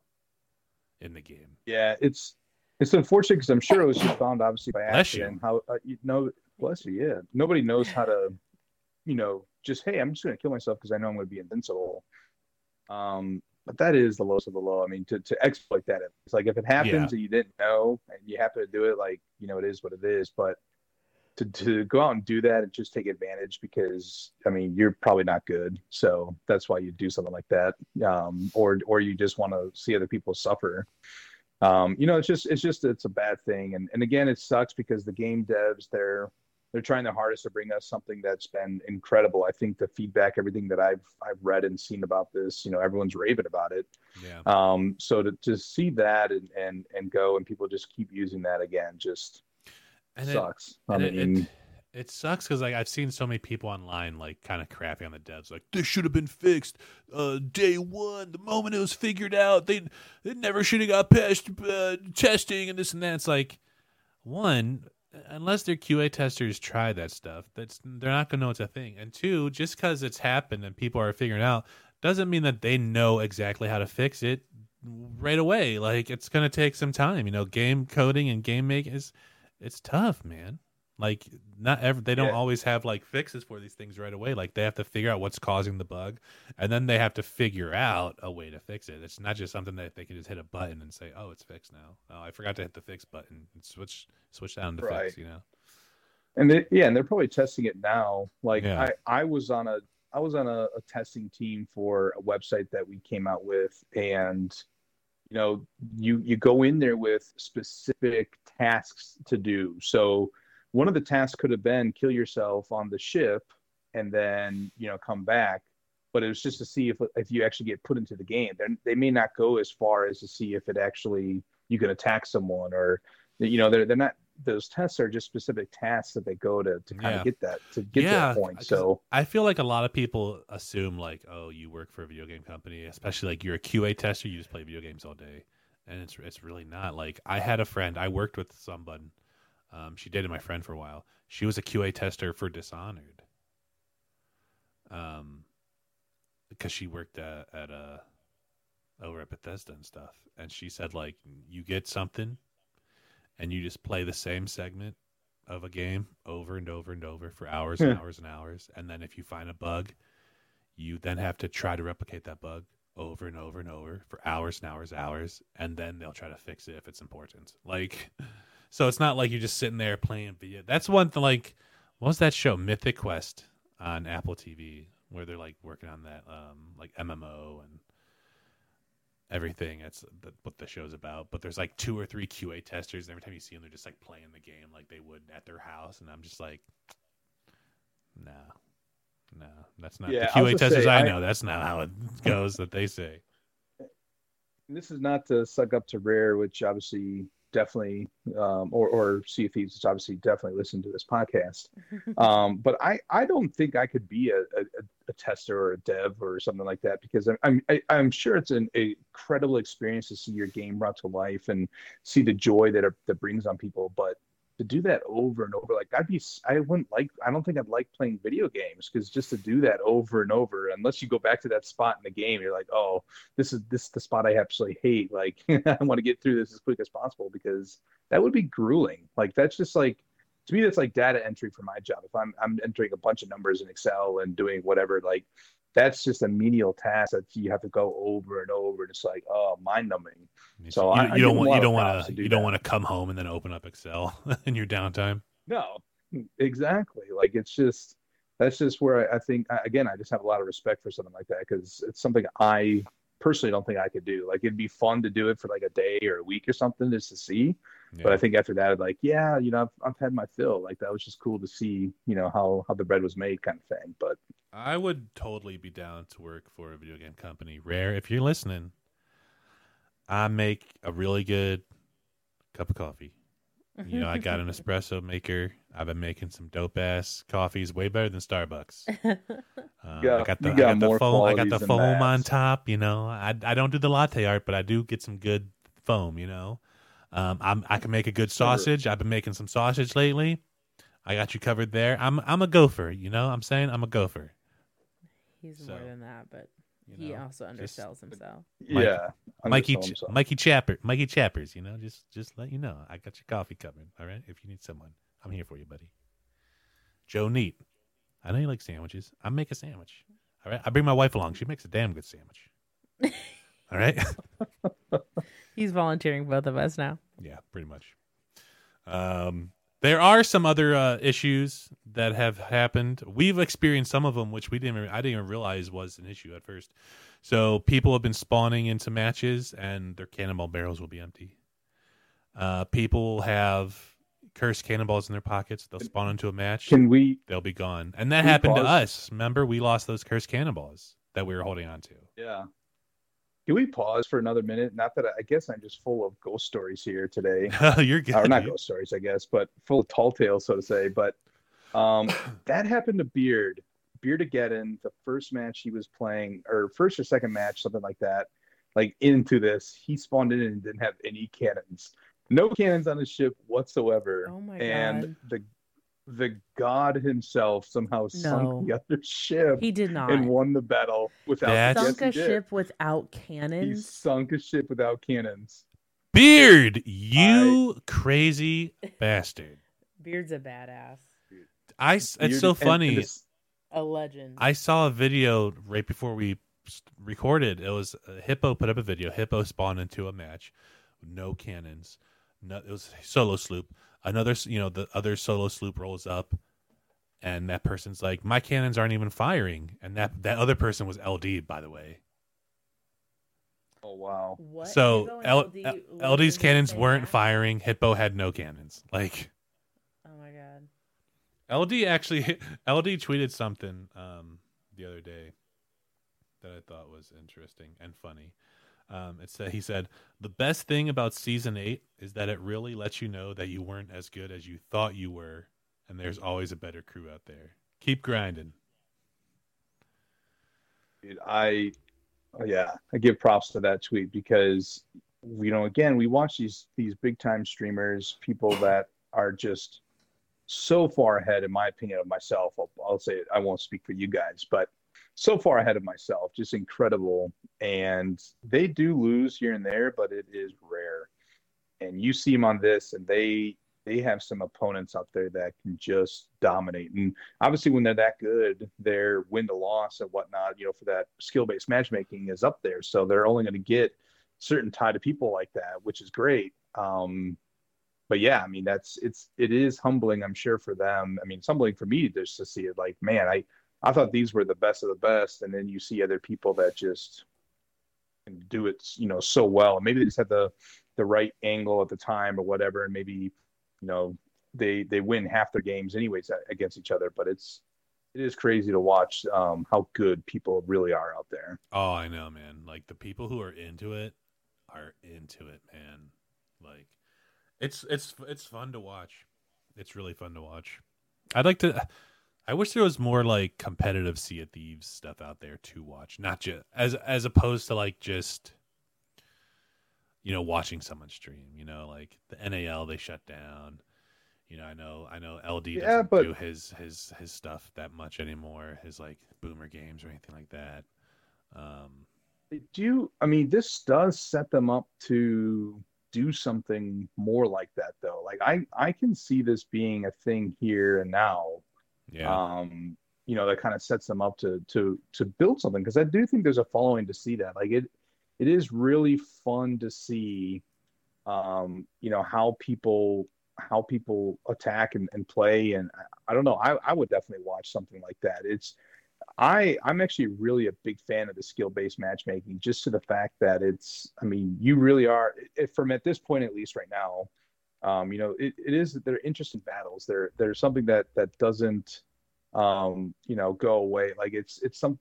in the game. Yeah, it's it's unfortunate because I'm sure it was just found obviously by accident. How uh, you know, bless you. Yeah, nobody knows how to, you know, just hey, I'm just gonna kill myself because I know I'm gonna be invincible. Um, but that is the lowest of the low. I mean, to to exploit that, it's like if it happens Yeah. and you didn't know and you happen to do it, like you know, it is what it is. But to to go out and do that and just take advantage because I mean you're probably not good, so that's why you do something like that, um, or or you just want to see other people suffer. Um, you know, it's just it's just it's a bad thing, and and again, it sucks because the game devs they're they're trying their hardest to bring us something that's been incredible. I think the feedback, everything that I've I've read and seen about this, you know, everyone's raving about it. Yeah. Um, so to to see that and and and go and people just keep using that again, just And it- sucks. I and it- mean, it, it sucks because like I've seen so many people online like kind of crappy on the devs, like this should have been fixed uh, day one, the moment it was figured out. They they never should have got past uh, testing and this and that. It's like one, unless their QA testers try that stuff, that's they're not gonna know it's a thing. And two, just because it's happened and people are figuring out doesn't mean that they know exactly how to fix it right away. Like it's gonna take some time. You know, game coding and game making is it's tough, man. Like not ever they don't Yeah. always have like fixes for these things right away. Like they have to figure out what's causing the bug and then they have to figure out a way to fix it. It's not just something that they can just hit a button and say, "Oh, it's fixed now." Oh, I forgot to hit the fix button and switch switch down to Right. fix, you know. and they, yeah, and they're probably testing it now. Like Yeah. I, I was on a I was on a, a testing team for a website that we came out with, and you know, you you go in there with specific tasks to do. So one of the tasks could have been kill yourself on the ship and then you know come back but it was just to see if if you actually get put into the game They're, they may not go as far as to see if it actually you can attack someone or you know they're, they're not those tests are just specific tasks that they go to to kind Yeah. of get that to get yeah, that point. so I feel like a lot of people assume like, oh, you work for a video game company, especially like you're a QA tester, you just play video games all day, and it's it's really not. Like I had a friend, I worked with someone, um, she dated my friend for a while. She was a QA tester for Dishonored, um, because she worked at at uh over at Bethesda and stuff, and she said like you get something, and you just play the same segment of a game over and over and over for hours and hours and hours. And then if you find a bug, you then have to try to replicate that bug over and over and over for hours and hours and hours. And then they'll try to fix it if it's important. Like, so it's not like you're just sitting there playing video. That's one thing, like, what was that show? Mythic Quest on Apple TV, where they're like working on that, um, like MMO and everything. That's what the show's about. But there's like two or three QA testers, and every time you see them, they're just like playing the game like they would at their house. And I'm just like, no, no, that's not Yeah, the QA testers say, I, I- know. That's not how it goes that they say. this is not to suck up to rare which obviously definitely um, or or sea of thieves which obviously definitely listen to this podcast um, but I, I don't think I could be a, a, a tester or a dev or something like that because I'm I'm, I- I'm sure it's an incredible experience to see your game brought to life and see the joy that it, that brings on people. But to do that over and over, like I'd be I wouldn't like I don't think I'd like playing video games because just to do that over and over, unless you go back to that spot in the game, you're like, oh, this is this is the spot I absolutely hate. Like I want to get through this as quick as possible because that would be grueling. Like that's just like to me that's like data entry for my job if i'm i'm entering a bunch of numbers in excel and doing whatever like that's just a menial task that you have to go over and over and it's like oh mind numbing so you, I, you I don't want you don't want to to do you don't want to come home and then open up Excel in your downtime. no. Exactly. Like it's just that's just where I, I think again i just have a lot of respect for something like that because it's something i personally don't think i could do like it'd be fun to do it for like a day or a week or something just to see but I think after that, I'd like, yeah, you know, I've, I've had my fill. Like that was just cool to see, you know, how how the bread was made, kind of thing. But I would totally be down to work for a video game company. Rare, if you're listening, I make a really good cup of coffee. You know, I got an espresso maker. I've been making some dope ass coffees, way better than Starbucks. Uh, I got- got the, you I got got the foam. I got the foam that. on top. You know, I I don't do the latte art, but I do get some good foam. You know, um, I'm I can make a good sausage. I've been making some sausage lately. I got you covered there. I'm I'm a gopher. You know, I'm saying I'm a gopher. He's So, more than that, but you he know, also just- undersells himself. Mike- yeah, Mikey, Ch- himself. Mikey Chapper, Mikey Chappers, you know, just just let you know, I got your coffee covered. All right, if you need someone, I'm here for you, buddy. Joe Neate, I know you like sandwiches. I make a sandwich. All right, I bring my wife along. She makes a damn good sandwich. all right, He's volunteering both of us now. yeah, pretty much. Um, There are some other uh, issues that have happened. We've experienced some of them, which we didn't. Even, I didn't even realize was an issue at first. So people have been spawning into matches, and their cannonball barrels will be empty. Uh, people have cursed cannonballs in their pockets. They'll spawn into a match. Can we? They'll be gone, and that Can we happened to us. Remember, we lost those cursed cannonballs that we were holding on to. Yeah. Can we pause for another minute? Not that I, I guess I'm just full of ghost stories here today. You're good. or not dude. ghost stories, I guess, but full of tall tales, so to say. But um, that happened to Beard. Beard Ageddon, the first match he was playing, or first or second match, something like that. Like into this, he spawned in and didn't have any cannons, no cannons on his ship whatsoever. Oh my and God. the the god himself somehow No. sunk the other ship He did not. and won the battle without. That's- Sunk he a ship without He cannons. sunk a ship without cannons. Beard, you crazy bastard! Beard's a badass. I. s- It's Beard- so funny. and this- A legend. I saw a video right before we recorded. It was uh, Hippo put up a video. Hippo spawned into a match, no cannons. No, it was solo sloop. Another, you know, the other solo sloop rolls up, and that person's like, "My cannons aren't even firing." And that that other person was LD, by the way. oh wow. what? so L- LD L- LD's cannons weren't match? firing. Hippo had no cannons. Like Oh my god. LD actually, LD tweeted something um, the other day that I thought was interesting and funny. Um, it said he said the best thing about season eight is that it really lets you know that you weren't as good as you thought you were, and there's always a better crew out there. Keep grinding. Dude, I, oh, yeah, I give props to that tweet because, you know, again, we watch these these big time streamers, people that are just so far ahead, in my opinion, of myself. I'll, I'll say it, I won't speak for you guys, but so far ahead of myself, just incredible. And they do lose here and there, but it is rare. And you see them on this, and they they have some opponents out there that can just dominate. And obviously, when they're that good, their win to loss and whatnot, you know, for that skill based matchmaking is up there. So they're only going to get certain type of people like that, which is great. Um, but yeah, I mean, that's it's it is humbling, I'm sure, for them. I mean, it's humbling for me just to see it. Like, man, I I thought these were the best of the best, and then you see other people that just do it, you know, so well. Maybe they just had the the right angle at the time or whatever, and maybe you know they they win half their games anyways against each other. But it's it is crazy to watch um, how good people really are out there. Oh, I know, man. Like the people who are into it are into it, man. Like it's it's it's fun to watch. It's really fun to watch. I'd like to. I wish there was more like competitive Sea of Thieves stuff out there to watch, not just as as opposed to like just you know watching someone stream. You know, like the NAL they shut down. You know, I know I know LD Yeah, doesn't but- do his his his stuff that much anymore. His like boomer games or anything like that. Um, Do you? I mean, this does set them up to do something more like that, though. Like I I can see this being a thing here and now. Yeah. um, you know, that kind of sets them up to to to build something because I do think there's a following to see that. Like it, it is really fun to see, um, you know, how people how people attack and, and play, and I, don't know. I I would definitely watch something like that. It's I I'm actually really a big fan of the skill based matchmaking, just to the fact that it's. I mean, you really are. From at this point at least right now, um, you know, it, it is they're interesting battles. They're they're something that that doesn't, um, you know, go away. Like it's it's some,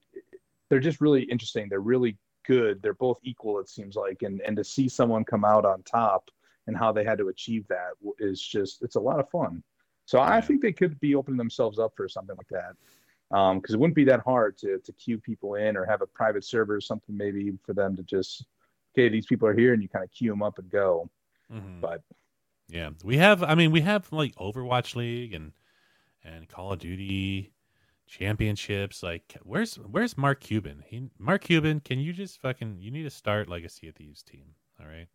they're just really interesting. They're really good. They're both equal. It seems like, and and to see someone come out on top and how they had to achieve that is just it's a lot of fun. So I think they could be opening themselves up for something like that. Because it wouldn't be that hard to to queue people in or have a private server or something maybe for them to just okay these people are here and you kind of queue them up and go. mhm. But Yeah, we have. I mean, we have like Overwatch League and and Call of Duty championships. Like, where's where's Mark Cuban? He Mark Cuban, can you just fucking? You need to start like a Sea of Thieves team. All right.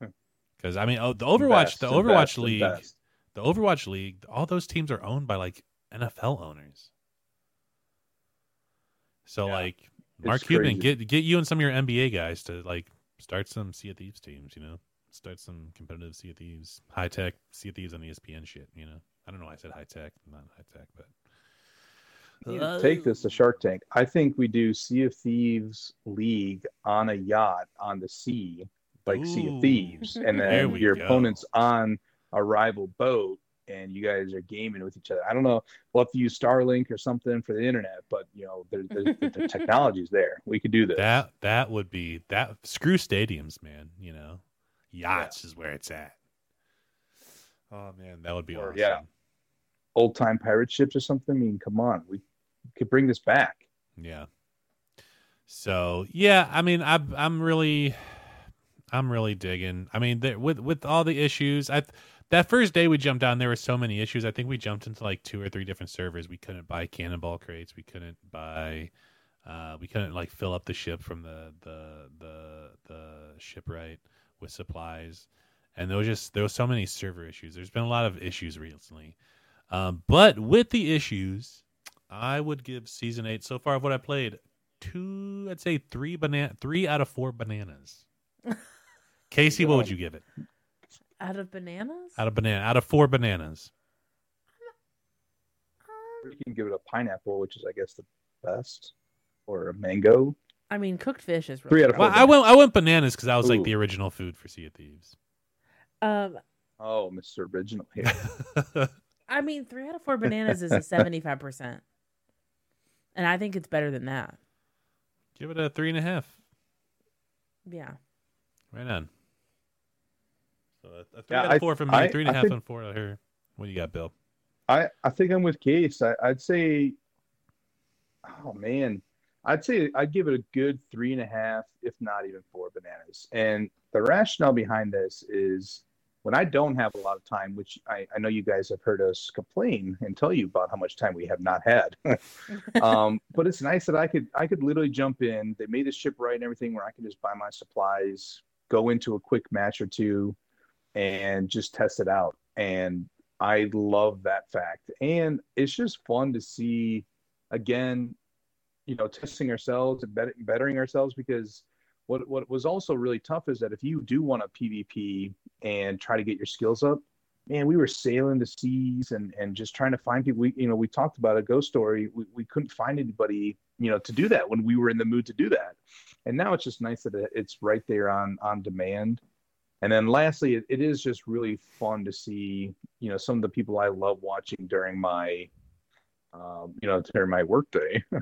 Because I mean, oh, the Overwatch, Best, the the Overwatch best, League, best. the Overwatch League, all those teams are owned by like NFL owners. So Yeah. like, Mark Cuban, crazy. get get you and some of your NBA guys to like start some Sea of Thieves teams. You know, start some competitive Sea of Thieves, high tech Sea of Thieves on ESPN shit. You know, I don't know why I said high tech, not high tech, but You take uh, this to Shark Tank. I think we do Sea of Thieves League on a yacht on the sea, like Sea of Thieves, and then your go. opponent's on a rival boat, and you guys are gaming with each other. I don't know. We'll have to use Starlink or something for the internet, but you know, there, there, the technology's there. We could do this. that that would be that. Screw stadiums, man. You know, yachts is where it's at. Oh man, that would be Or, awesome. yeah. Old time pirate ships or something. I mean, come on, we could bring this back. Yeah. So yeah, I mean, I'm I'm really, I'm really digging. I mean, there, with with all the issues, I that first day we jumped on, there were so many issues. I think we jumped into like two or three different servers. We couldn't buy cannonball crates. We couldn't buy. Uh, we couldn't like fill up the ship from the the the the shipwright with supplies, and there was just there was so many server issues. There's been a lot of issues recently, um, but with the issues, I would give season eight so far of what I played two. I'd say three banana, three out of four bananas. Casey, what would you give it Out of bananas? out of banana? Out of four bananas, you can give it a pineapple, which is, I guess, the best, or a mango. I mean, cooked fish is really Three out of four. well, I went I went bananas because that was like Ooh. the original food for Sea of Thieves. Um, Oh, Mr. Original here. I mean, three out of four bananas is a seventy-five percent, and I think it's better than that. give it a three and a half. Yeah. Right on. So a, a three Yeah, out of I- four from me, I- three and a I half think- on four out of her. What do you got, Bill? I I think I'm with Case. I, I'd say, oh man, I'd say I'd give it a good three and a half, if not even four bananas. And the rationale behind this is when I don't have a lot of time, which I, I know you guys have heard us complain and tell you about how much time we have not had. um, but it's nice that I could I could literally jump in. They made the ship right and everything where I can just buy my supplies, go into a quick match or two, and just test it out. And I love that fact. And it's just fun to see again, you know, testing ourselves and bet- bettering ourselves because what what was also really tough is that if you do want a PvP and try to get your skills up, man, we were sailing the seas and and just trying to find people. We you know we talked about a ghost story. We we couldn't find anybody you know to do that when we were in the mood to do that. And now it's just nice that it's right there on on demand. And then lastly, it, it is just really fun to see you know some of the people I love watching during my um, you know during my workday.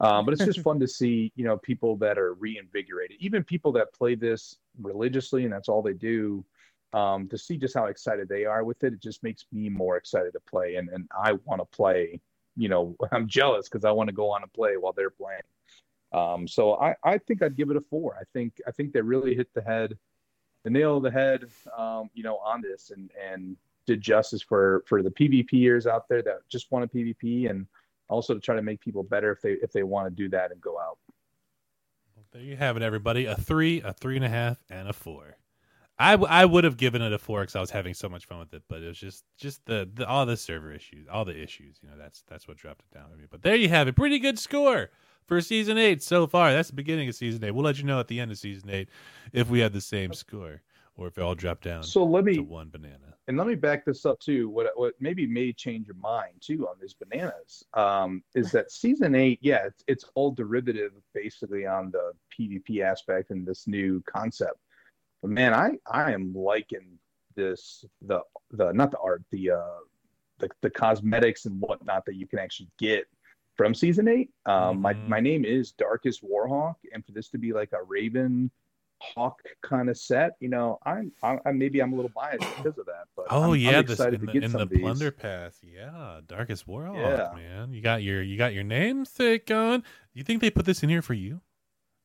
um, but it's just fun to see you know people that are reinvigorated, even people that play this religiously and that's all they do. Um, to see just how excited they are with it, it just makes me more excited to play, and and I want to play. You know, I'm jealous because I want to go on and play while they're playing. Um, so I, I think I'd give it a four. I think I think they really hit the head, the nail of the head, um, you know, on this and and did justice for for the PvPers out there that just want a PvP and also to try to make people better if they if they want to do that and go out. There you have it, everybody. A three, a three and a half, and a four. I, w- I would have given it a four because I was having so much fun with it, but it was just just the, the all the server issues, all the issues. You know, that's that's what dropped it down for me. But there you have it, pretty good score for season eight so far. That's the beginning of season eight. We'll let you know at the end of season eight if we had the same score or if it all dropped down So let me to one banana. And let me back this up too. What what maybe may change your mind too on these bananas um, is that season eight, yeah, it's, it's all derivative basically on the PvP aspect and this new concept. But man, I I am liking this the the not the art the uh the the cosmetics and whatnot that you can actually get from season eight. Um, my Mhm. my name is Darkest Warhawk, and for this to be like a Raven hawk kind of set, you know, I'm I, I maybe I'm a little biased because of that. But Oh I'm, yeah, I'm this in the, in the plunder path. Yeah, darkest warhawk, Yeah. man. You got your you got your namesake going. You think they put this in here for you?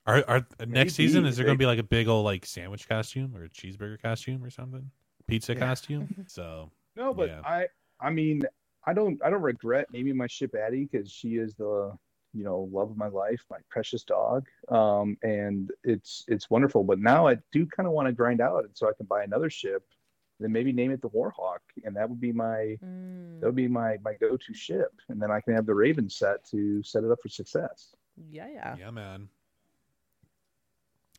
Are are uh, next season is there going to be like a big old like sandwich costume or a cheeseburger costume or something? Pizza Yeah. costume. So No, but Yeah. I I mean I don't I don't regret naming my ship Addie because she is the you know love of my life, my precious dog. Um, and it's it's wonderful. But now I do kind of want to grind out, and so I can buy another ship, then maybe name it the Warhawk, and that would be my Mm, that would be my my go to ship, and then I can have the Raven set to set it up for success. yeah, yeah. yeah, man.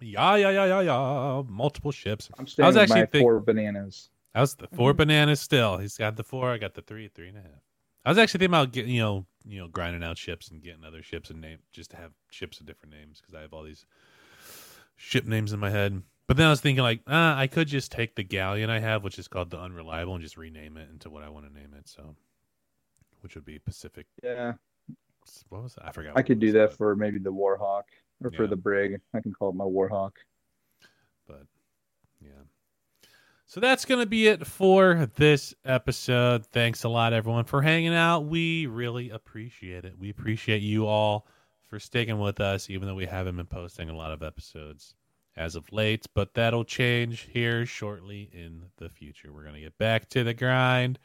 Yeah, yeah, yeah, yeah, yeah. Multiple ships. I'm I was with actually my think- four bananas. I was the four Mm-hmm. bananas still. He's got the four. I got the three, three and a half. I was actually thinking about getting, you know, you know, grinding out ships and getting other ships and name just to have ships of different names because I have all these ship names in my head. But then I was thinking like, uh, I could just take the galleon I have, which is called the Unreliable, and just rename it into what I want to name it. So, which would be Pacific. Yeah, What was that? I forgot. I could do that for maybe the Warhawk or for the Brig. I can call it my Warhawk. but yeah. So that's going to be it for this episode. Thanks a lot, everyone, for hanging out. We really appreciate it. We appreciate you all for sticking with us, even though we haven't been posting a lot of episodes as of late. But that'll change here shortly in the future. We're going to get back to the grind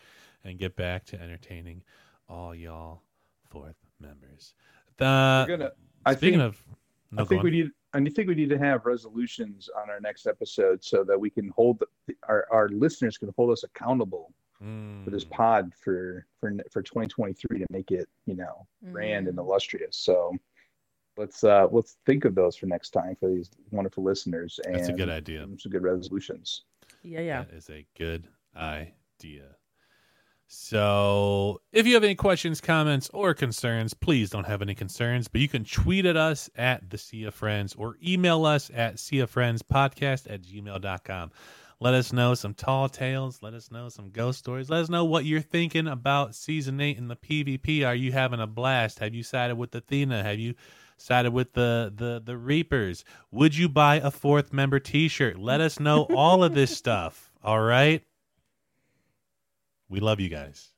and get back to entertaining all y'all fourth members. The, gonna- I speaking think- of, no, I think we need. I think we need to have resolutions on our next episode so that we can hold the, our our listeners can hold us accountable for this Mm. pod for for for 2023 to make it you know grand and illustrious. So let's uh let's think of those for next time for these wonderful listeners. And That's a good idea. Some good resolutions. Yeah, yeah. That is a good idea. So, if you have any questions, comments, or concerns, please don't have any concerns, but you can tweet at us at the Sea of Friends or email us at Sea of Friends podcast at gmail.com. Let us know some tall tales. Let us know some ghost stories. Let us know what you're thinking about season eight in the PvP. Are you having a blast? Have you sided with Athena? Have you sided with the the the Reapers? Would you buy a fourth member T-shirt? Let us know all of this stuff. All right. We love you guys.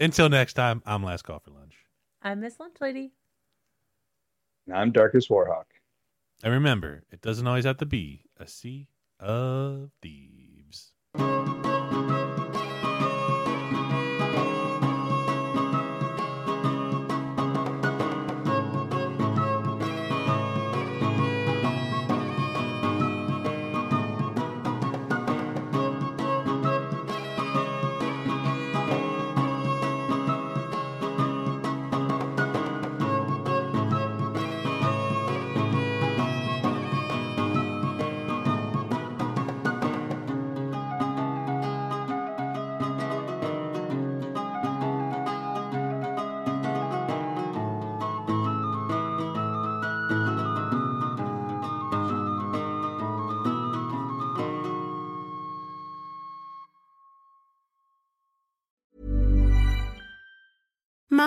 Until next time, I'm Last Call for Lunch. I'm miss lunch lady. And I'm Darkest Warhawk. And remember, it doesn't always have to be a sea of thieves.